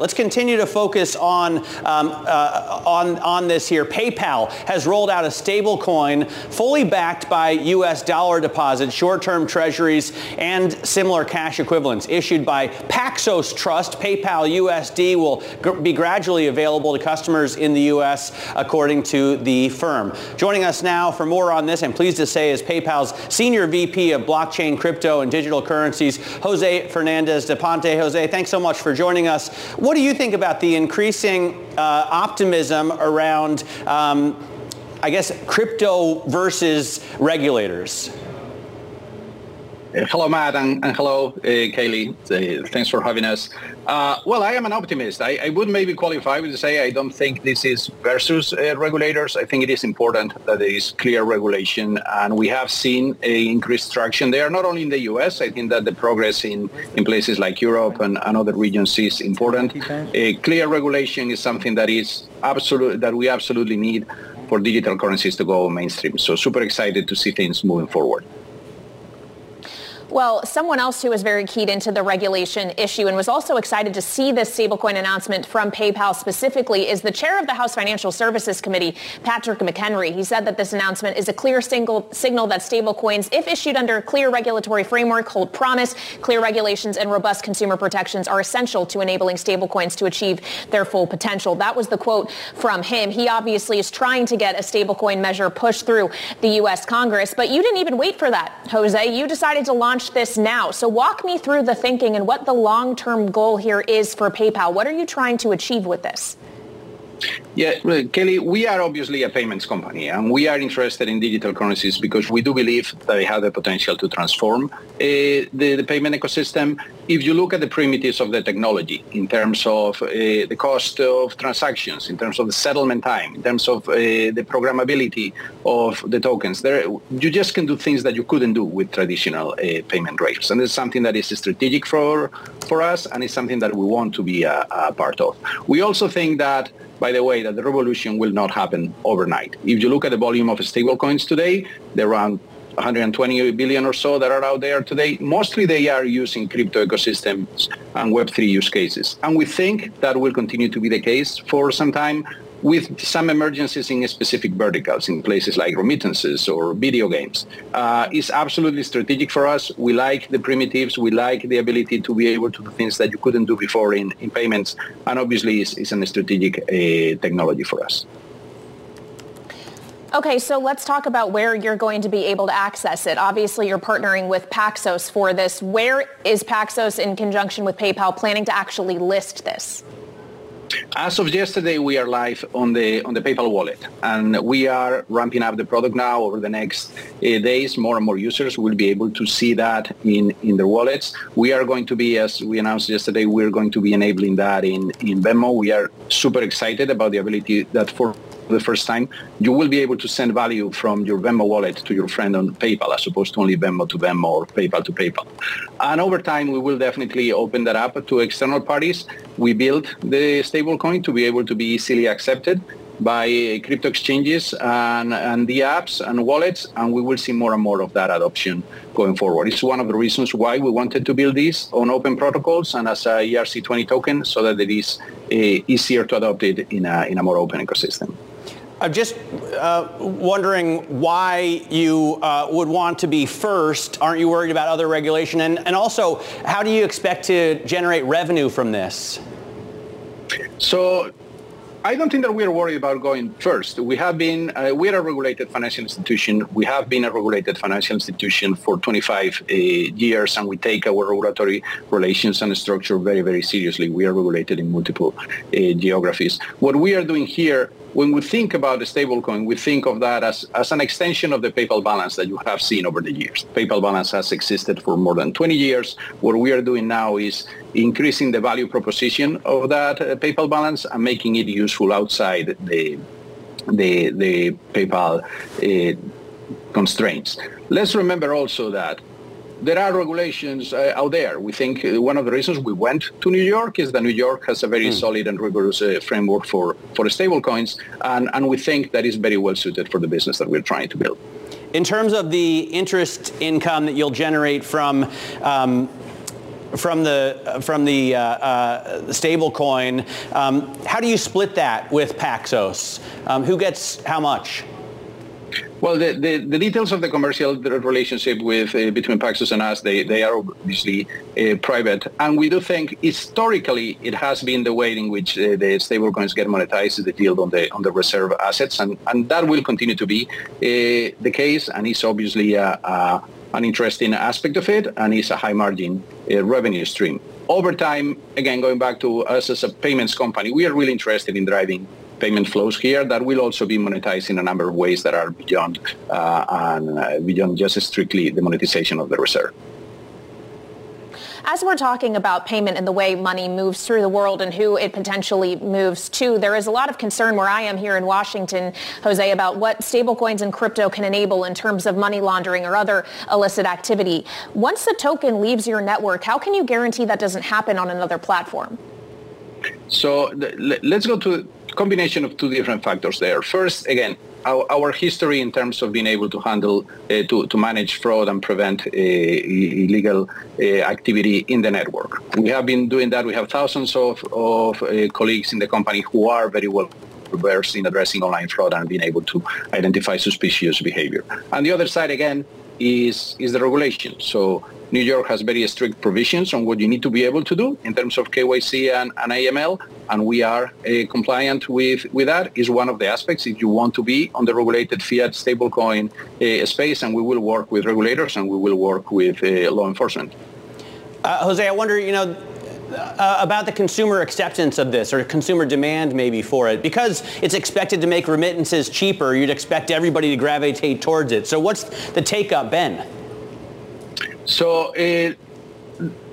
Let's continue to focus on, um, uh, on, on this here. PayPal has rolled out a stable coin fully backed by U.S. dollar deposits, short-term treasuries, and similar cash equivalents issued by Paxos Trust. PayPal USD will g- be gradually available to customers in the U.S., according to the firm. Joining us now for more on this, I'm pleased to say, is PayPal's Senior VP of Blockchain, Crypto, and Digital Currencies, Jose Fernandez da Ponte. Jose, thanks so much for joining us. What do you think about the increasing uh, optimism around, um, I guess, crypto versus regulators? Uh, hello, Matt, and, and hello, uh, Kailey. Uh, thanks for having us. Uh, well, I am an optimist. I, I, would maybe qualify with say I don't think this is versus regulators. I think it is important that there is clear regulation, and we have seen increased traction there, not only in the U.S. I think that the progress in, in places like Europe and, and other regions is important. Clear regulation is something that is absolute that we absolutely need for digital currencies to go mainstream. So super excited to see things moving forward. Well, someone else who was very keyed into the regulation issue and was also excited to see this stablecoin announcement from PayPal specifically is the chair of the House Financial Services Committee, Patrick McHenry. He said that this announcement is a clear single signal that stablecoins, if issued under a clear regulatory framework, hold promise. Clear regulations and robust consumer protections are essential to enabling stablecoins to achieve their full potential. That was the quote from him. He obviously is trying to get a stablecoin measure pushed through the U.S. Congress, but you didn't even wait for that, Jose. You decided to launch launch this now. So walk me through the thinking and what the long-term goal here is for PayPal. What are you trying to achieve with this? Yeah, Kelly, we are obviously a payments company and we are interested in digital currencies because we do believe that they have the potential to transform uh, the, the, payment ecosystem. If you look at the primitives of the technology in terms of uh, the cost of transactions, in terms of the settlement time, in terms of uh, the programmability of the tokens, there, you just can do things that you couldn't do with traditional uh, payment rails. And it's something that is strategic for, for us and it's something that we want to be a, a part of. We also think that by the way, that the revolution will not happen overnight. If you look at the volume of stablecoins today, they're around 120 billion or so that are out there today. Mostly they are using crypto ecosystems and Web3 use cases. And we think that will continue to be the case for some time with some emergencies in specific verticals in places like remittances or video games. Uh, is absolutely strategic for us. We like the primitives. We like the ability to be able to do things that you couldn't do before in, in payments. And obviously it's, it's a strategic uh, technology for us. Okay, so let's talk about where you're going to be able to access it. Obviously, you're partnering with Paxos for this. Where is Paxos in conjunction with PayPal planning to actually list this? As of yesterday, we are live on the on the PayPal wallet, and we are ramping up the product now. Over the next uh, days, more and more users will be able to see that in in their wallets. We are going to be, as we announced yesterday, we're going to be enabling that in in Venmo. We are super excited about the ability that for the first time, you will be able to send value from your Venmo wallet to your friend on PayPal as opposed to only Venmo to Venmo or PayPal to PayPal. And over time, we will definitely open that up to external parties. We built the stablecoin to be able to be easily accepted by crypto exchanges and, and the apps and wallets, and we will see more and more of that adoption going forward. It's one of the reasons why we wanted to build this on open protocols and as a ERC20 token so that it is uh, easier to adopt it in a, in a more open ecosystem. I'm just uh, wondering why you uh, would want to be first. Aren't you worried about other regulation? And, and also, how do you expect to generate revenue from this? So I don't think that we are worried about going first. We have been, uh, we are a regulated financial institution. We have been a regulated financial institution for 25 uh, years, and we take our regulatory relations and structure very, very seriously. We are regulated in multiple uh, geographies. What we are doing here when we think about a stablecoin, we think of that as, as an extension of the PayPal balance that you have seen over the years. PayPal balance has existed for more than 20 years. What we are doing now is increasing the value proposition of that uh, PayPal balance and making it useful outside the the, the PayPal uh, constraints. Let's remember also that there are regulations uh, out there. We think uh, one of the reasons we went to New York is that New York has a very mm. solid and rigorous uh, framework for, for stablecoins, and, and we think that is very well suited for the business that we're trying to build. In terms of the interest income that you'll generate from um, from the from the uh, uh, stable coin, um, how do you split that with Paxos? Um, who gets how much? Well, the, the, the, details of the commercial relationship with uh, between Paxos and us, they, they are obviously uh, private. And we do think historically it has been the way in which uh, the stablecoins get monetized, the yield on the on the reserve assets. And, and that will continue to be uh, the case. And it's obviously an interesting aspect of it. And it's a high margin uh, revenue stream. Over time, again, going back to us as a payments company, we are really interested in driving payment flows here that will also be monetized in a number of ways that are beyond uh, and uh, beyond just strictly the monetization of the reserve. As we're talking about payment and the way money moves through the world and who it potentially moves to, there is a lot of concern where I am here in Washington, Jose, about what stablecoins and crypto can enable in terms of money laundering or other illicit activity. Once the token leaves your network, how can you guarantee that doesn't happen on another platform? So let's go to combination of two different factors there. First, again, our, our, history in terms of being able to handle, uh, to, to manage fraud and prevent uh, illegal uh, activity in the network. We have been doing that. We have thousands of, of uh, colleagues in the company who are very well versed in addressing online fraud and being able to identify suspicious behavior. And the other side, again, is, is the regulation. So New York has very strict provisions on what you need to be able to do in terms of KYC and, and AML, and we are uh, compliant with, with that. Is one of the aspects if you want to be on the regulated fiat stablecoin uh, space, and we will work with regulators and we will work with uh, law enforcement. Uh, Jose, I wonder, you know, uh, about the consumer acceptance of this or consumer demand maybe for it because it's expected to make remittances cheaper you'd expect everybody to gravitate towards it so what's the take up been so uh,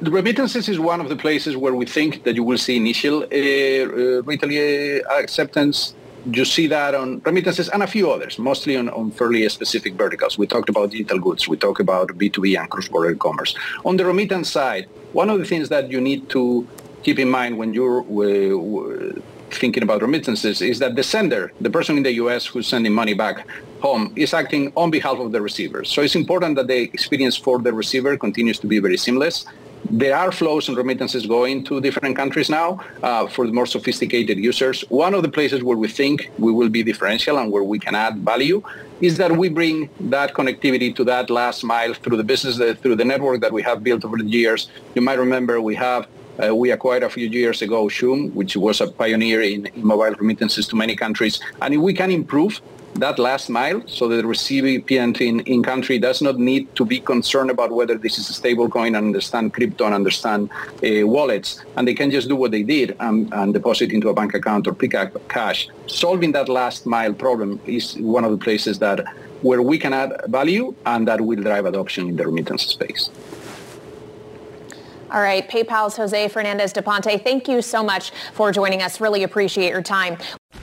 the remittances is one of the places where we think that you will see initial uh, uh, retail uh, acceptance. You see that on remittances and a few others, mostly on, on fairly specific verticals. We talked about digital goods. We talked about B2B and cross-border e-commerce. On the remittance side, one of the things that you need to keep in mind when you're uh, thinking about remittances is that the sender, the person in the U.S. who's sending money back home, is acting on behalf of the receiver. So it's important that the experience for the receiver continues to be very seamless. There are flows and remittances going to different countries now uh, for the more sophisticated users. One of the places where we think we will be differential and where we can add value is that we bring that connectivity to that last mile through the business, uh, through the network that we have built over the years. You might remember we have uh, we acquired a few years ago Xoom, which was a pioneer in, in, mobile remittances to many countries. And if we can improve that last mile so that the recipient in, in country does not need to be concerned about whether this is a stable coin and understand crypto and understand uh, wallets, and they can just do what they did and, and deposit into a bank account or pick up cash. Solving that last mile problem is one of the places that where we can add value and that will drive adoption in the remittance space. All right, PayPal's Jose Fernandez da Ponte, thank you so much for joining us. Really appreciate your time.